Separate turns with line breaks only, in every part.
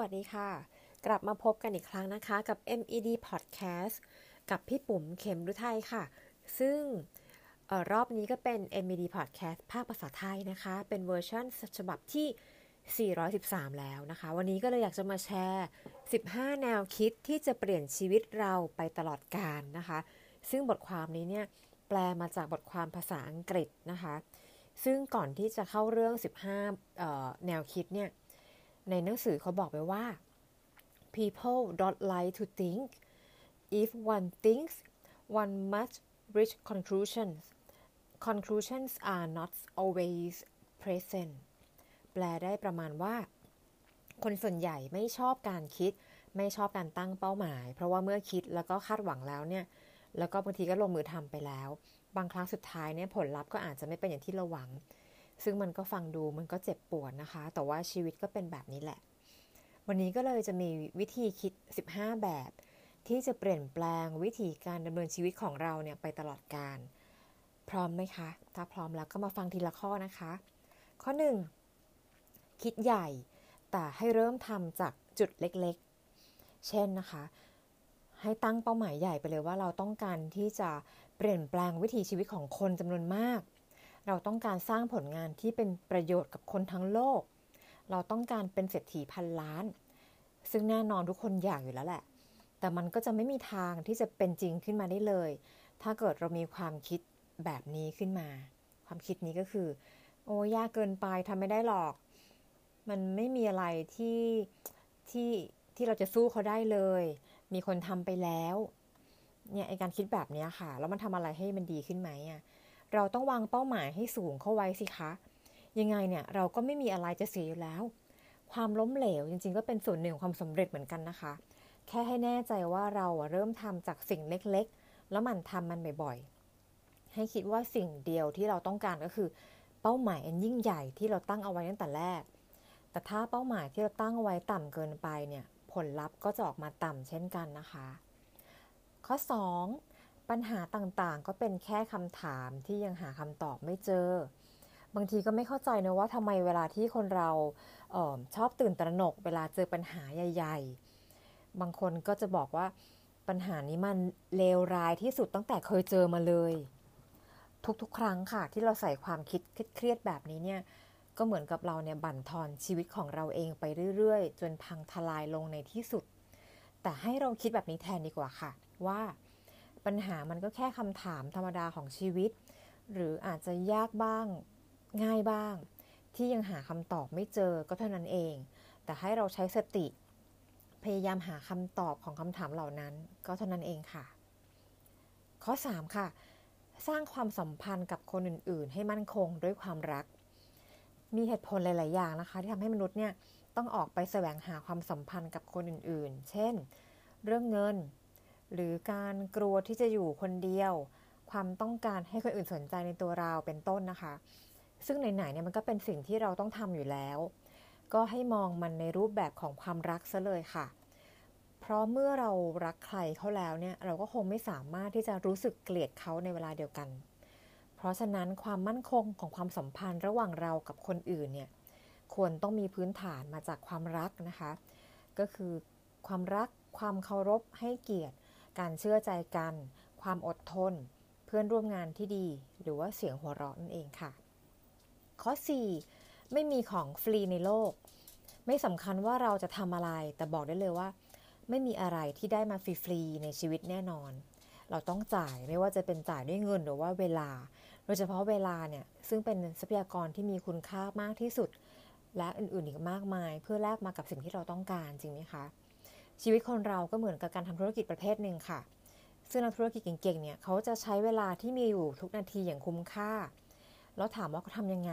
วัสดีค่ะ กลับมาพบกันอีกครั้งนะคะกับ MED Podcast กับพี่ปุ๋มเข็มรุไทยค่ะ ซึ่งออรอบนี้ก็เป็น MED Podcast ภาคภาษาไทยนะคะ เป็นเวอร์ชันฉบับที่ 413 แล้วนะคะ วันนี้ก็เลยอยากจะมาแชร์ 15 แนวคิดที่จะเปลี่ยนชีวิตเราไปตลอดกาลนะคะ ซึ่งบทความนี้เนี่ยแปลมาจากบทความภาษาอังกฤษนะคะ ซึ่งก่อนที่จะเข้าเรื่อง 15 แนวคิดเนี่ย ในหนังสือเขาบอกไว้ว่า people don't like to think if one thinks one must reach conclusions conclusions are not always present แปลได้ประมาณว่า คนส่วนใหญ่ไม่ชอบการคิด ไม่ชอบการตั้งเป้าหมาย เพราะว่าเมื่อคิดแล้วก็คาดหวังแล้วเนี่ย แล้วก็บางทีก็ลงมือทำไปแล้ว บางครั้งสุดท้ายเนี่ยผลลัพธ์ก็อาจจะไม่เป็นอย่างที่เราหวัง ซึ่งมันก็ฟังดูมันก็เจ็บปวดนะคะ แต่ว่าชีวิตก็เป็นแบบนี้แหละ วันนี้ก็เลยจะมีวิธีคิด 15 แบบ ที่จะเปลี่ยนแปลงวิธีการดำเนินชีวิตของเราเนี่ยไปตลอดการ พร้อมไหมคะ ถ้าพร้อมแล้วก็มาฟังทีละข้อนะคะ ข้อ 1 คิดใหญ่ แต่ให้เริ่มทำจากจุดเล็กๆ เช่นนะคะ ให้ตั้งเป้าหมายใหญ่ไปเลยว่าเราต้องการที่จะเปลี่ยนแปลงวิถีชีวิตของคนจำนวนมาก เราต้องการสร้างผลงานที่เป็นประโยชน์กับคนทั้งโลก เราต้องการเป็นเศรษฐีพันล้าน ซึ่งแน่นอนทุกคนอยากอยู่แล้วแหละ แต่มันก็จะไม่มีทางที่จะเป็นจริงขึ้นมาได้เลย ถ้าเกิดเรามีความคิดแบบนี้ขึ้นมา ความคิดนี้ก็คือ โอ้ยากเกินไปทำไม่ได้หรอก มันไม่มีอะไรที่ที่ที่เราจะสู้เขาได้เลย มีคนทำไปแล้ว เนี่ยไอการคิดแบบนี้ค่ะ แล้วมันทำอะไรให้มันดีขึ้นไหมอะ เราต้องวางเป้าหมายให้สูงเข้าไว้สิคะ ยังไงเนี่ยเราก็ไม่มีอะไรจะเสียอยู่แล้ว ความล้มเหลวจริงๆ ก็เป็นส่วนหนึ่งของความสำเร็จเหมือนกันนะคะ แค่ให้แน่ใจว่าเราเริ่มทำจากสิ่งเล็กๆ แล้วมันทำมันบ่อยๆ ให้คิดว่าสิ่งเดียวที่เราต้องการก็คือ เป้าหมายอันยิ่งใหญ่ที่เราตั้งเอาไว้ตั้งแต่แรก แต่ถ้าเป้าหมายที่เราตั้งเอาไว้ต่ำเกินไปเนี่ยผลลัพธ์ก็จะออกมาต่ำเช่นกันนะคะ ข้อ 2 ปัญหาต่างๆ ก็เป็นแค่คำถามที่ยังหาคำตอบไม่เจอ บางทีก็ไม่เข้าใจนะว่าทำไมเวลาที่คนเราออชอบตื่นตระหนก เวลาเจอปัญหาใหญ่ ๆ บางคนก็จะบอกว่าปัญหานี้มันเลวร้ายที่สุดตั้งแต่เคยเจอมาเลย ทุกๆ ครั้งค่ะ ที่เราใส่ความคิดเครียดแบบนี้เนี่ยก็เหมือนกับเราเนี่ยบั่นทอนชีวิตของเราเองไปเรื่อย ๆ จนพังทลายลงในที่สุด แต่ให้เราคิดแบบนี้แทนดีกว่าค่ะ ว่า ปัญหามันก็แค่คำถามธรรมดาของชีวิต หรืออาจจะยากบ้างง่ายบ้าง ที่ยังหาคำตอบไม่เจอก็เท่านั้นเอง แต่ให้เราใช้สติ พยายามหาคำตอบของคำถามเหล่านั้น ก็เท่านั้นเองค่ะ ข้อ 3 ค่ะ สร้างความสัมพันธ์กับคนอื่น ๆ ให้มั่นคงด้วยความรัก มีเหตุผลหลาย ๆ อย่างนะคะ ที่ทำให้มนุษย์เนี่ยต้องออกไปแสวงหาความสัมพันธ์กับคนอื่น ๆ เช่น เรื่องเงิน หรือการกลัวที่จะอยู่คนเดียว ความต้องการให้คนอื่นสนใจในตัวเราเป็นต้นนะคะ ซึ่งไหนๆเนี่ยมันก็เป็นสิ่งที่เราต้องทำอยู่แล้ว ก็ให้มองมันในรูปแบบของความรักซะเลยค่ะ เพราะเมื่อเรารักใครเขาแล้วเนี่ย เราก็คงไม่สามารถที่จะรู้สึกเกลียดเขาในเวลาเดียวกัน เพราะฉะนั้นความมั่นคงของความสัมพันธ์ระหว่างเรากับคนอื่นเนี่ยควรต้องมีพื้นฐานมาจากความรักนะคะ ก็คือความรักความเคารพให้เกียรติ การเชื่อใจกัน ความอดทน เพื่อนร่วมงานที่ดี หรือว่าเสียงหัวเราะนั่นเองค่ะ ข้อ 4 ไม่มีของฟรีในโลก ไม่สำคัญว่าเราจะทำอะไร แต่บอกได้เลยว่า ไม่มีอะไรที่ได้มาฟรีๆในชีวิตแน่นอน เราต้องจ่ายไม่ว่าจะเป็นจ่ายด้วยเงินหรือว่าเวลา โดยเฉพาะเวลาเนี่ยซึ่งเป็นทรัพยากรที่มีคุณค่ามากที่สุด และอื่นๆอีกมากมาย เพื่อแลกมากับสิ่งที่เราต้องการจริงไหมคะ ชีวิตคนเราก็เหมือนกับการทำธุรกิจประเภทหนึ่งค่ะ ซึ่งนักธุรกิจเก่งๆเนี่ยเขาจะใช้เวลาที่มีอยู่ทุกนาทีอย่างคุ้มค่า แล้วถามว่าเขาทำยังไง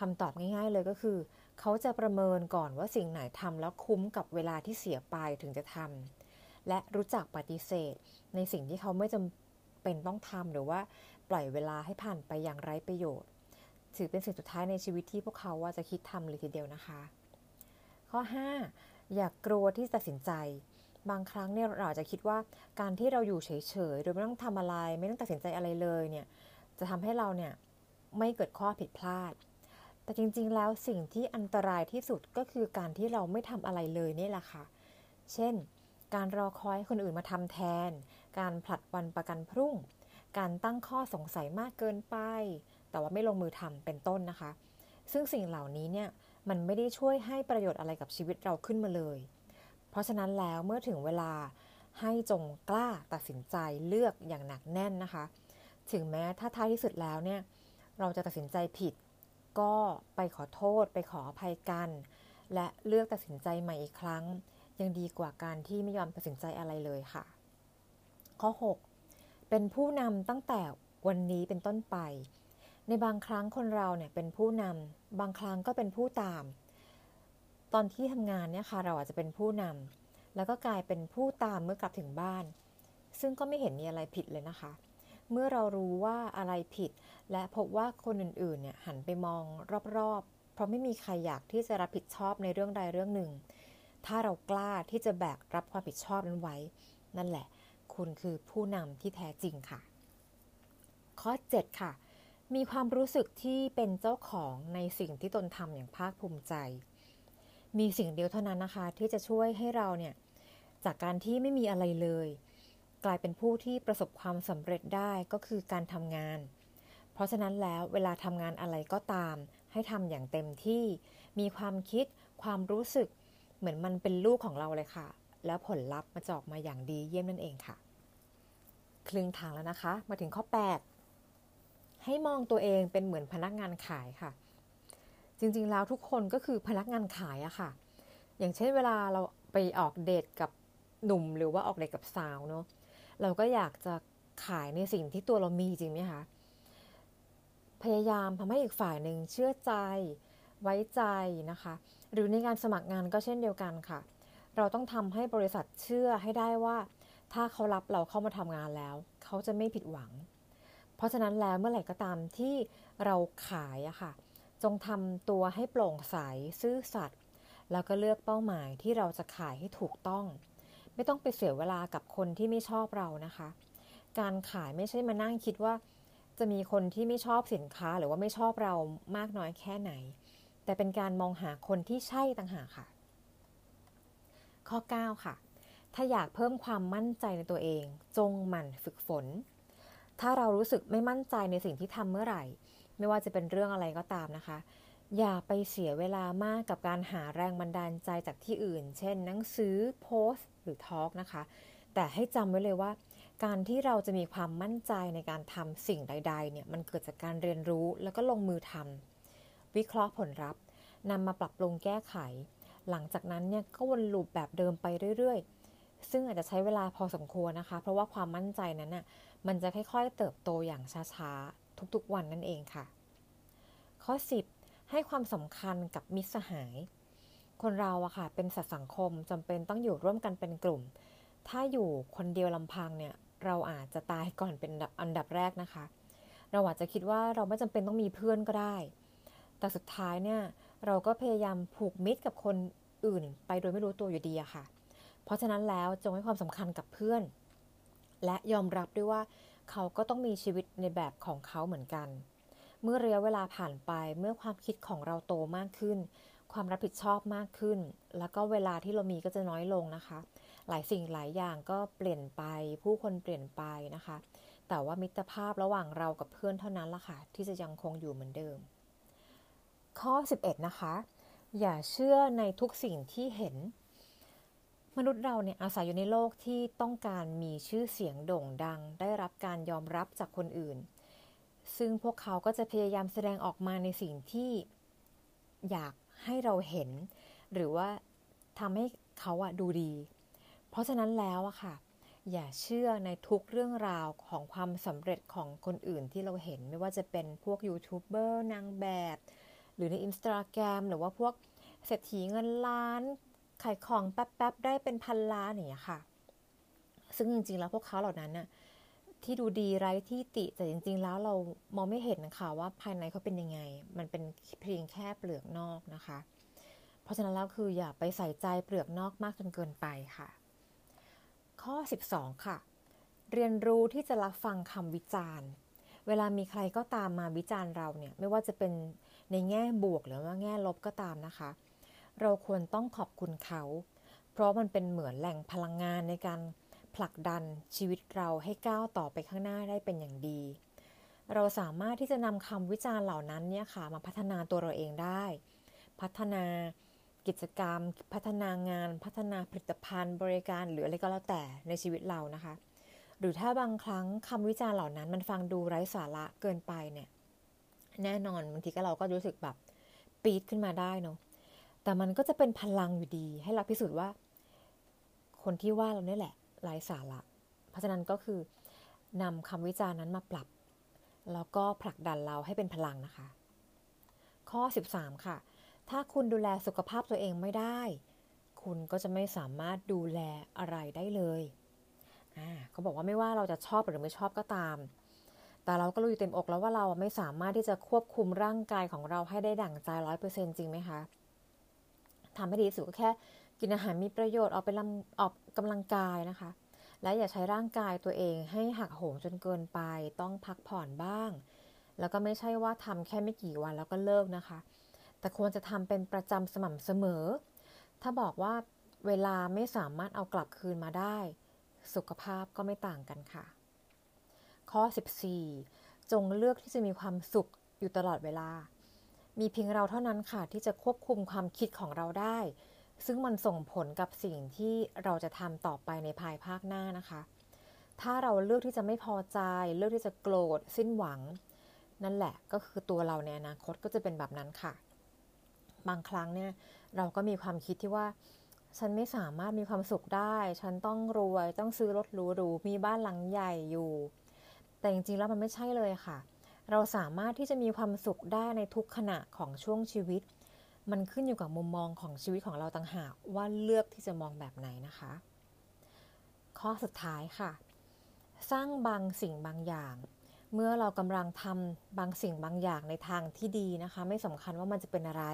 คำตอบง่ายๆเลยก็คือ เขาจะประเมินก่อนว่าสิ่งไหนทำแล้วคุ้มกับเวลาที่เสียไปถึงจะทำและรู้จักปฏิเสธ ในสิ่งที่เขาไม่จำเป็นต้องทำหรือว่าปล่อยเวลาให้ผ่านไปอย่างไร้ประโยชน์ ถือเป็นสิ่งสุดท้ายในชีวิตที่พวกเขาว่าจะคิดทำเลยทีเดียวนะคะ ข้อ 5 อย่ากกลัวที่ตัดสินใจ บางครั้งเนี่ยเราจะคิดว่าการที่เราอยู่เฉยๆ โดยไม่ต้องทำอะไร ไม่ต้องตัดสินใจอะไรเลยเนี่ยจะทำให้เราเนี่ยไม่เกิดข้อผิดพลาด แต่จริงๆแล้วสิ่งที่อันตรายที่สุดก็คือการที่เราไม่ทำอะไรเลยนี่แหละค่ะ เช่น การรอคอยคนอื่นมาทำแทน การผลัดวันประกันพรุ่ง การตั้งข้อสงสัยมากเกินไป แต่ว่าไม่ลงมือทำเป็นต้นนะคะ ซึ่งสิ่งเหล่านี้เนี่ย มันไม่ได้ช่วยให้ประโยชน์อะไรกับชีวิตเราขึ้นมาเลย เพราะฉะนั้นแล้วเมื่อถึงเวลาให้จงกล้าตัดสินใจเลือกอย่างหนักแน่นนะคะ ถึงแม้ถ้าท้ายที่สุดแล้วเนี่ยเราจะตัดสินใจผิด ก็ไปขอโทษ ไปขออภัยกัน และเลือกตัดสินใจใหม่อีกครั้ง ยังดีกว่าการที่ไม่ยอมตัดสินใจอะไรเลยค่ะ ข้อ 6 เป็นผู้นำตั้งแต่วันนี้เป็นต้นไป ในบางครั้งคนเราเนี่ยเป็นผู้นำบางครั้งก็เป็นผู้ตาม ตอนที่ทำงานเนี่ยค่ะเราอาจจะเป็นผู้นำแล้วก็กลายเป็นผู้ตามเมื่อกลับถึงบ้าน ซึ่งก็ไม่เห็นมีอะไรผิดเลยนะคะ เมื่อเรารู้ว่าอะไรผิด และพบว่าคนอื่นๆเนี่ยหันไปมองรอบๆ เพราะไม่มีใครอยากที่จะรับผิดชอบในเรื่องใดเรื่องหนึ่ง ถ้าเรากล้าที่จะแบกรับความผิดชอบนั้นไว้ นั่นแหละ คุณคือผู้นำที่แท้จริงค่ะ ข้อ 7 ค่ะ มีความรู้สึกที่เป็นเจ้าของในสิ่งที่ตนทำอย่างภาคภูมิใจ มีสิ่งเดียวเท่านั้นนะคะ ที่จะช่วยให้เราเนี่ยจากการที่ไม่มีอะไรเลย กลายเป็นผู้ที่ประสบความสำเร็จได้ก็คือการทำงาน เพราะฉะนั้นแล้วเวลาทำงานอะไรก็ตาม ให้ทำอย่างเต็มที่ มีความคิด ความรู้สึก เหมือนมันเป็นลูกของเราเลยค่ะ แล้วผลลัพธ์มาจอกมาอย่างดีเยี่ยมนั่นเองค่ะ คลึงทางแล้วนะคะ มาถึงข้อ 8 ให้มองตัวเองเป็นเหมือนพนักงานขายค่ะ จริงๆแล้วทุกคนก็คือพนักงานขายอะค่ะ อย่างเช่นเวลาเราไปออกเดทกับหนุ่มหรือว่าออกเดทกับสาวเนาะเราก็อยากจะขายในสิ่งที่ตัวเรามีจริงไหมคะพยายามทำให้อีกฝ่ายหนึ่งเชื่อใจไว้ใจนะคะ หรือในการสมัครงานก็เช่นเดียวกันค่ะ เราต้องทำให้บริษัทเชื่อให้ได้ว่า ถ้าเขารับเราเข้ามาทำงานแล้ว เขาจะไม่ผิดหวัง เพราะฉะนั้นแล้วเมื่อไหร่ก็ตามที่เราขายอะค่ะ จงทำตัวให้โปร่งใสซื่อสัตย์แล้วก็เลือกเป้าหมายที่เราจะขายให้ถูกต้อง ไม่ต้องไปเสียเวลากับคนที่ไม่ชอบเรานะคะ การขายไม่ใช่มานั่งคิดว่า จะมีคนที่ไม่ชอบสินค้าหรือว่าไม่ชอบเรามากน้อยแค่ไหน แต่เป็นการมองหาคนที่ใช่ต่างหากค่ะ ข้อ 9 ค่ะ ถ้าอยากเพิ่มความมั่นใจในตัวเอง จงหมั่นฝึกฝน ถ้าเรารู้สึกไม่มั่นใจในสิ่งที่ทำเมื่อไหร่ ไม่ว่าจะเป็นเรื่องอะไรก็ตามนะคะ อย่าไปเสียเวลามากกับการหาแรงบันดาลใจจากที่อื่น เช่น หนังสือโพสต์ หรือทอล์กนะคะ แต่ให้จำไว้เลยว่า การที่เราจะมีความมั่นใจในการทำสิ่งใดๆเนี่ยมันเกิดจากการเรียนรู้แล้วก็ลงมือทำวิเคราะห์ผลลัพธ์นำมาปรับปรุงแก้ไข หลังจากนั้นเนี่ยก็วนลูปแบบเดิมไปเรื่อยๆ ซึ่งอาจจะใช้เวลาพอสมควรนะคะ เพราะว่าความมั่นใจนั้นน่ะมันจะค่อยๆ เติบโตอย่างช้าๆ ทุกๆวันนั่นเองค่ะ ข้อ 10 ให้ความสำคัญกับมิตรสหาย คนเราอะค่ะเป็นสัตว์สังคมจำเป็นต้องอยู่ร่วมกันเป็นกลุ่ม ถ้าอยู่คนเดียวลำพังเนี่ยเราอาจจะตายก่อนเป็นอันดับแรกนะคะ เราอาจจะคิดว่าเราไม่จำเป็นต้องมีเพื่อนก็ได้ แต่สุดท้ายเนี่ยเราก็พยายามผูกมิตรกับคนอื่น ไปโดยไม่รู้ตัวอยู่ดีอะค่ะ เพราะฉะนั้นแล้วจงให้ความสำคัญกับเพื่อน และยอมรับด้วยว่าเขาก็ต้องมีชีวิตในแบบของเขาเหมือนกัน เมื่อระยะเวลาผ่านไปเมื่อความคิดของเราโตมากขึ้น ความรับผิดชอบมากขึ้น แล้วก็เวลาที่เรามีก็จะน้อยลงนะคะ หลายสิ่งหลายอย่างก็เปลี่ยนไป ผู้คนเปลี่ยนไปนะคะ แต่ว่ามิตรภาพระหว่างเรากับเพื่อนเท่านั้นละค่ะ ที่จะยังคงอยู่เหมือนเดิม ข้อ 11 นะคะ อย่าเชื่อในทุกสิ่งที่เห็น มนุษย์เราเนี่ยอาศัยอยู่ในโลกที่ต้องการมีชื่อเสียงโด่งดัง ได้รับการยอมรับจากคนอื่น ซึ่งพวกเขาก็จะพยายามแสดงออกมาในสิ่งที่อยากให้เราเห็น หรือว่าทำให้เขาอะดูดี เพราะฉะนั้นแล้วอะค่ะ อย่าเชื่อในทุกเรื่องราวของความสำเร็จของคนอื่นที่เราเห็นไม่ว่าจะเป็นพวกยูทูบเบอร์นางแบบ หรือในอินสตาแกรมหรือว่าพวกเศรษฐีเงินล้าน ขายของแป๊บๆได้เป็นพันล้านอย่างเงี้ยค่ะ ซึ่งจริงๆแล้วพวกเขาเหล่านั้นน่ะที่ดูดีไร้ที่ติแต่จริง ๆ แล้วเรามองไม่เห็นนะคะว่าภายในเขาเป็นยังไง มันเป็นเพียงแค่เปลือกนอกนะคะ เพราะฉะนั้นแล้วคืออย่าไปใส่ใจเปลือกนอกมากจนเกินไปค่ะ ข้อ 12 ค่ะ เรียนรู้ที่จะรับฟังคำวิจารณ์ เวลามีใครก็ตามมาวิจารณ์เราเนี่ยไม่ว่าจะเป็นในแง่บวกหรือว่าแง่ลบก็ตามนะคะ เราควรต้องขอบคุณเขา เพราะมันเป็นเหมือนแหล่งพลังงานในการผลักดันชีวิตเราให้ก้าวต่อไปข้างหน้าได้เป็นอย่างดี เราสามารถที่จะนำคำวิจารณ์เหล่านั้นเนี่ยค่ะมาพัฒนาตัวเราเองได้ พัฒนากิจกรรม พัฒนางาน พัฒนาผลิตภัณฑ์ บริการหรืออะไรก็แล้วแต่ในชีวิตเรานะคะ หรือถ้าบางครั้งคำวิจารณ์เหล่านั้นมันฟังดูไร้สาระเกินไปเนี่ย แน่นอนบางทีก็เราก็รู้สึกแบบปี๊ดขึ้นมาได้เนาะ แต่มันก็จะเป็นพลังอยู่ดี ให้เราพิสูจน์ว่า คนที่ว่าเราเนี่ยแหละไร้สาระ เพราะฉะนั้นก็คือนำคำวิจารณ์นั้นมาปรับ แล้วก็ผลักดันเราให้เป็นพลังนะคะ ข้อ 13 ค่ะ ถ้าคุณดูแลสุขภาพตัวเองไม่ได้ คุณก็จะไม่สามารถดูแลอะไรได้เลยอ่าเขาบอกว่าไม่ว่าเราจะชอบหรือไม่ชอบก็ตาม แต่เราก็รู้อยู่เต็มอกแล้วว่าเราไม่สามารถที่จะควบคุมร่างกายของเราให้ได้ดั่งใจร้อยเปอร์เซ็นจริงไหมคะ ทำให้ดีที่สุดก็แค่กินอาหารมีประโยชน์ออกไปลำออกกำลังกายนะคะ และอย่าใช้ร่างกายตัวเองให้หักโหมจนเกินไป ต้องพักผ่อนบ้าง แล้วก็ไม่ใช่ว่าทำแค่ไม่กี่วันแล้วก็เลิกนะคะ แต่ควรจะทำเป็นประจำสม่ำเสมอ ถ้าบอกว่าเวลาไม่สามารถเอากลับคืนมาได้ สุขภาพก็ไม่ต่างกันค่ะ ข้อ 14 จงเลือกที่จะมีความสุขอยู่ตลอดเวลา มีเพียงเราเท่านั้นค่ะที่จะควบคุมความคิดของเราได้ ซึ่งมันส่งผลกับสิ่งที่เราจะทำต่อไปในภายภาคหน้านะคะ ถ้าเราเลือกที่จะไม่พอใจ เลือกที่จะโกรธสิ้นหวัง นั่นแหละก็คือตัวเราในอนาคตก็จะเป็นแบบนั้นค่ะ บางครั้งเนี่ยเราก็มีความคิดที่ว่าฉันไม่สามารถมีความสุขได้ ฉันต้องรวย ต้องซื้อรถหรูๆ มีบ้านหลังใหญ่อยู่ แต่จริงๆ แล้วมันไม่ใช่เลยค่ะเเราสามารถที่จะมีความสุขได้ในทุกขณะของช่วงชีวิต มันขึ้นอยู่กับมุมมองของชีวิตของเราต่างหากว่าเลือกที่จะมองแบบไหนนะคะ ข้อสุดท้ายค่ะ สร้างบางสิ่งบางอย่าง เมื่อเรากำลังทำบางสิ่งบางอย่างในทางที่ดีนะคะ ไม่สำคัญว่ามันจะเป็นอะไร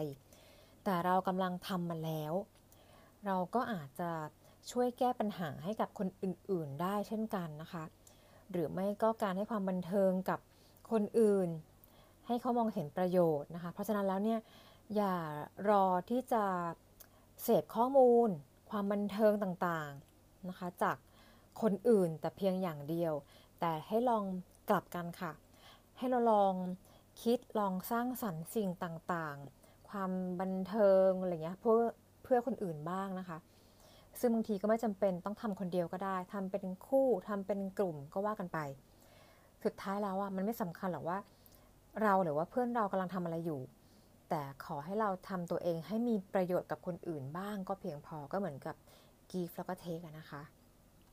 แต่เรากำลังทำมาแล้ว เราก็อาจจะช่วยแก้ปัญหาให้กับคนอื่น ๆ ได้เช่นกันนะคะ หรือไม่ก็การให้ความบันเทิงกับ คนอื่น ให้เขามองเห็นประโยชน์นะคะ เพราะฉะนั้นแล้วเนี่ยอย่ารอที่จะเสพข้อมูล ความบันเทิงต่างๆนะคะ จากคนอื่นแต่เพียงอย่างเดียว แต่ให้ลองกลับกันค่ะ ให้เราลองคิดลองสร้างสรรค์สิ่งต่างๆ ความบันเทิงอะไรเงี้ยเพื่อเพื่อคนอื่นบ้างนะคะ ซึ่งบางทีก็ไม่จำเป็นต้องทำคนเดียวก็ได้ทำเป็นคู่ทำเป็นกลุ่มก็ว่ากันไป สุดท้ายแล้วอะมันไม่สำคัญหรอกว่า เราหรือว่าเพื่อนเรากำลังทำอะไรอยู่ แต่ขอให้เราทำตัวเองให้มีประโยชน์กับคนอื่นบ้างก็เพียงพอก็เหมือนกับกีฟแล้วก็เทคนะคะ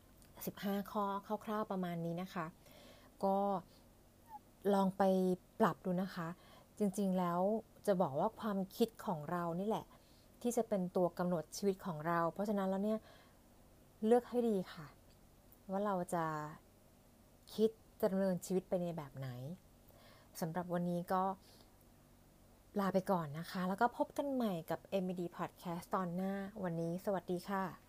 15 ข้อคร่าวๆประมาณนี้นะคะ ก็ลองไปปรับดูนะคะ จริงๆแล้วจะบอกว่าความคิดของเรานี่แหละ ที่จะเป็นตัวกำหนดชีวิตของเรา เพราะฉะนั้นแล้วเนี่ยเลือกให้ดีค่ะ ว่าเราจะคิด จะดำเนินชีวิตไปในแบบไหนสำหรับวันนี้ก็ลาไปก่อนนะคะ แล้วก็พบกันใหม่กับ MD Podcast ตอนหน้า วันนี้สวัสดีค่ะ